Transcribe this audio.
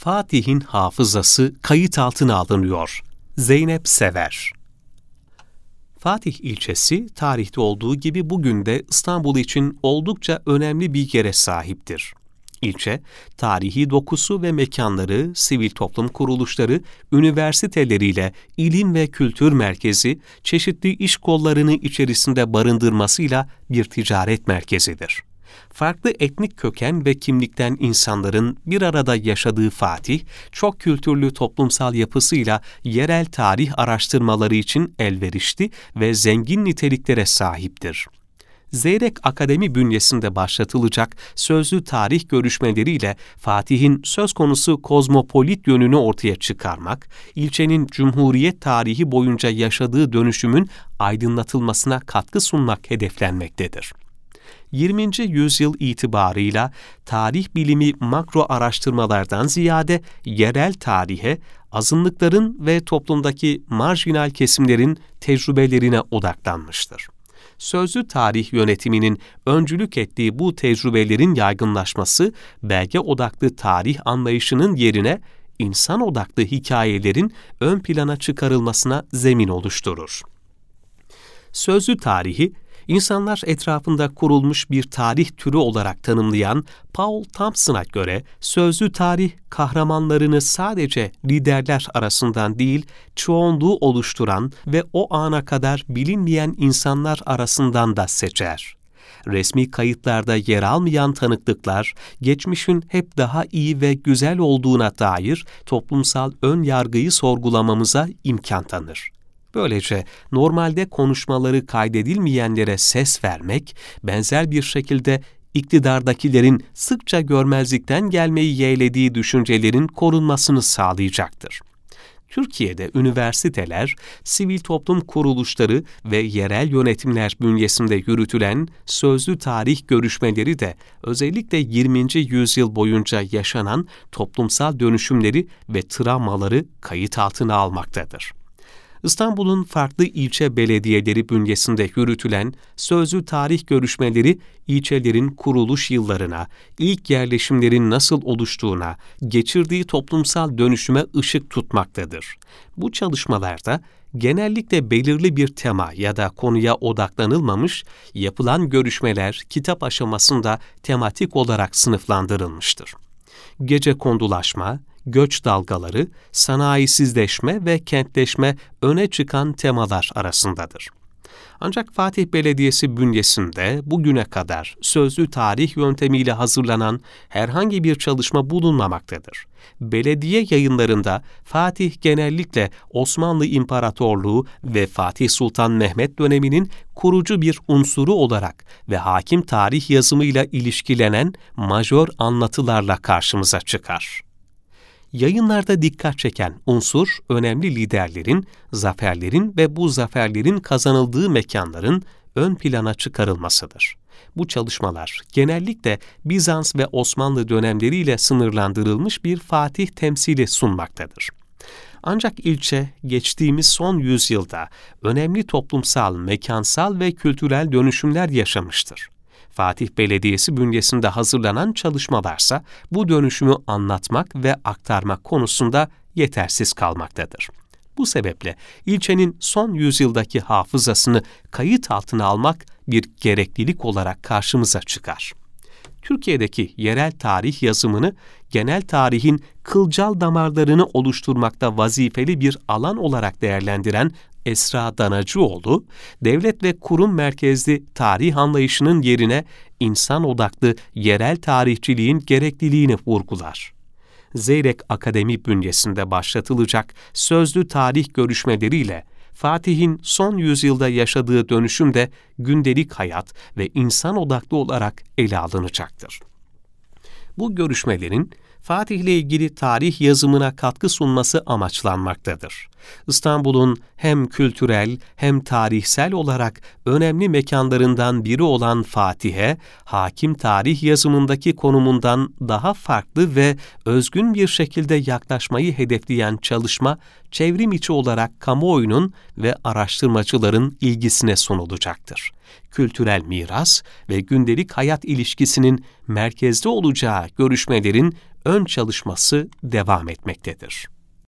Fatih'in hafızası kayıt altına alınıyor. Zeynep Sever Fatih ilçesi tarihte olduğu gibi bugün de İstanbul için oldukça önemli bir yere sahiptir. İlçe, tarihi dokusu ve mekanları, sivil toplum kuruluşları, üniversiteleriyle ilim ve kültür merkezi, çeşitli iş kollarını içerisinde barındırmasıyla bir ticaret merkezidir farklı etnik köken ve kimlikten insanların bir arada yaşadığı Fatih, çok kültürlü toplumsal yapısıyla yerel tarih araştırmaları için elverişli ve zengin niteliklere sahiptir. Zeyrek Akademi bünyesinde başlatılacak sözlü tarih görüşmeleriyle Fatih'in söz konusu kozmopolit yönünü ortaya çıkarmak, ilçenin Cumhuriyet tarihi boyunca yaşadığı dönüşümün aydınlatılmasına katkı sunmak hedeflenmektedir. 20. yüzyıl itibarıyla tarih bilimi makro araştırmalardan ziyade yerel tarihe, azınlıkların ve toplumdaki marjinal kesimlerin tecrübelerine odaklanmıştır. Sözlü tarih yönetiminin öncülük ettiği bu tecrübelerin yaygınlaşması, belge odaklı tarih anlayışının yerine insan odaklı hikayelerin ön plana çıkarılmasına zemin oluşturur. Sözlü tarihi, İnsanlar etrafında kurulmuş bir tarih türü olarak tanımlayan Paul Thompson'a göre sözlü tarih kahramanlarını sadece liderler arasından değil, çoğunluğu oluşturan ve o ana kadar bilinmeyen insanlar arasından da seçer. Resmi kayıtlarda yer almayan tanıklıklar, geçmişin hep daha iyi ve güzel olduğuna dair toplumsal ön yargıyı sorgulamamıza imkan tanır. Böylece normalde konuşmaları kaydedilmeyenlere ses vermek, benzer bir şekilde iktidardakilerin sıkça görmezlikten gelmeyi yeğlediği düşüncelerin korunmasını sağlayacaktır. Türkiye'de üniversiteler, sivil toplum kuruluşları ve yerel yönetimler bünyesinde yürütülen sözlü tarih görüşmeleri de özellikle 20. yüzyıl boyunca yaşanan toplumsal dönüşümleri ve travmaları kayıt altına almaktadır. İstanbul'un farklı ilçe belediyeleri bünyesinde yürütülen sözlü tarih görüşmeleri ilçelerin kuruluş yıllarına, ilk yerleşimlerin nasıl oluştuğuna, geçirdiği toplumsal dönüşüme ışık tutmaktadır. Bu çalışmalarda genellikle belirli bir tema ya da konuya odaklanılmamış, yapılan görüşmeler kitap aşamasında tematik olarak sınıflandırılmıştır. Gece kondulaşma, göç dalgaları, sanayisizleşme ve kentleşme öne çıkan temalar arasındadır. Ancak Fatih Belediyesi bünyesinde bugüne kadar sözlü tarih yöntemiyle hazırlanan herhangi bir çalışma bulunmamaktadır. Belediye yayınlarında Fatih genellikle Osmanlı İmparatorluğu ve Fatih Sultan Mehmet döneminin kurucu bir unsuru olarak ve hakim tarih yazımıyla ilişkilenen majör anlatılarla karşımıza çıkar. Yayınlarda dikkat çeken unsur önemli liderlerin, zaferlerin ve bu zaferlerin kazanıldığı mekanların ön plana çıkarılmasıdır. Bu çalışmalar genellikle Bizans ve Osmanlı dönemleriyle sınırlandırılmış bir Fatih temsili sunmaktadır. Ancak ilçe geçtiğimiz son yüzyılda önemli toplumsal, mekansal ve kültürel dönüşümler yaşamıştır. Fatih Belediyesi bünyesinde hazırlanan çalışmalarsa bu dönüşümü anlatmak ve aktarmak konusunda yetersiz kalmaktadır. Bu sebeple ilçenin son yüzyıldaki hafızasını kayıt altına almak bir gereklilik olarak karşımıza çıkar. Türkiye'deki yerel tarih yazımını genel tarihin kılcal damarlarını oluşturmakta vazifeli bir alan olarak değerlendiren Esra Danacıoğlu, devlet ve kurum merkezli tarih anlayışının yerine insan odaklı yerel tarihçiliğin gerekliliğini vurgular. Zeyrek Akademi bünyesinde başlatılacak sözlü tarih görüşmeleriyle Fatih'in son yüzyılda yaşadığı dönüşüm de gündelik hayat ve insan odaklı olarak ele alınacaktır. Bu görüşmelerin Fatih ile ilgili tarih yazımına katkı sunması amaçlanmaktadır. İstanbul'un hem kültürel hem tarihsel olarak önemli mekanlarından biri olan Fatih'e, hakim tarih yazımındaki konumundan daha farklı ve özgün bir şekilde yaklaşmayı hedefleyen çalışma, çevrim içi olarak kamuoyunun ve araştırmacıların ilgisine sunulacaktır. Kültürel miras ve gündelik hayat ilişkisinin merkezde olacağı görüşmelerin ön çalışması devam etmektedir.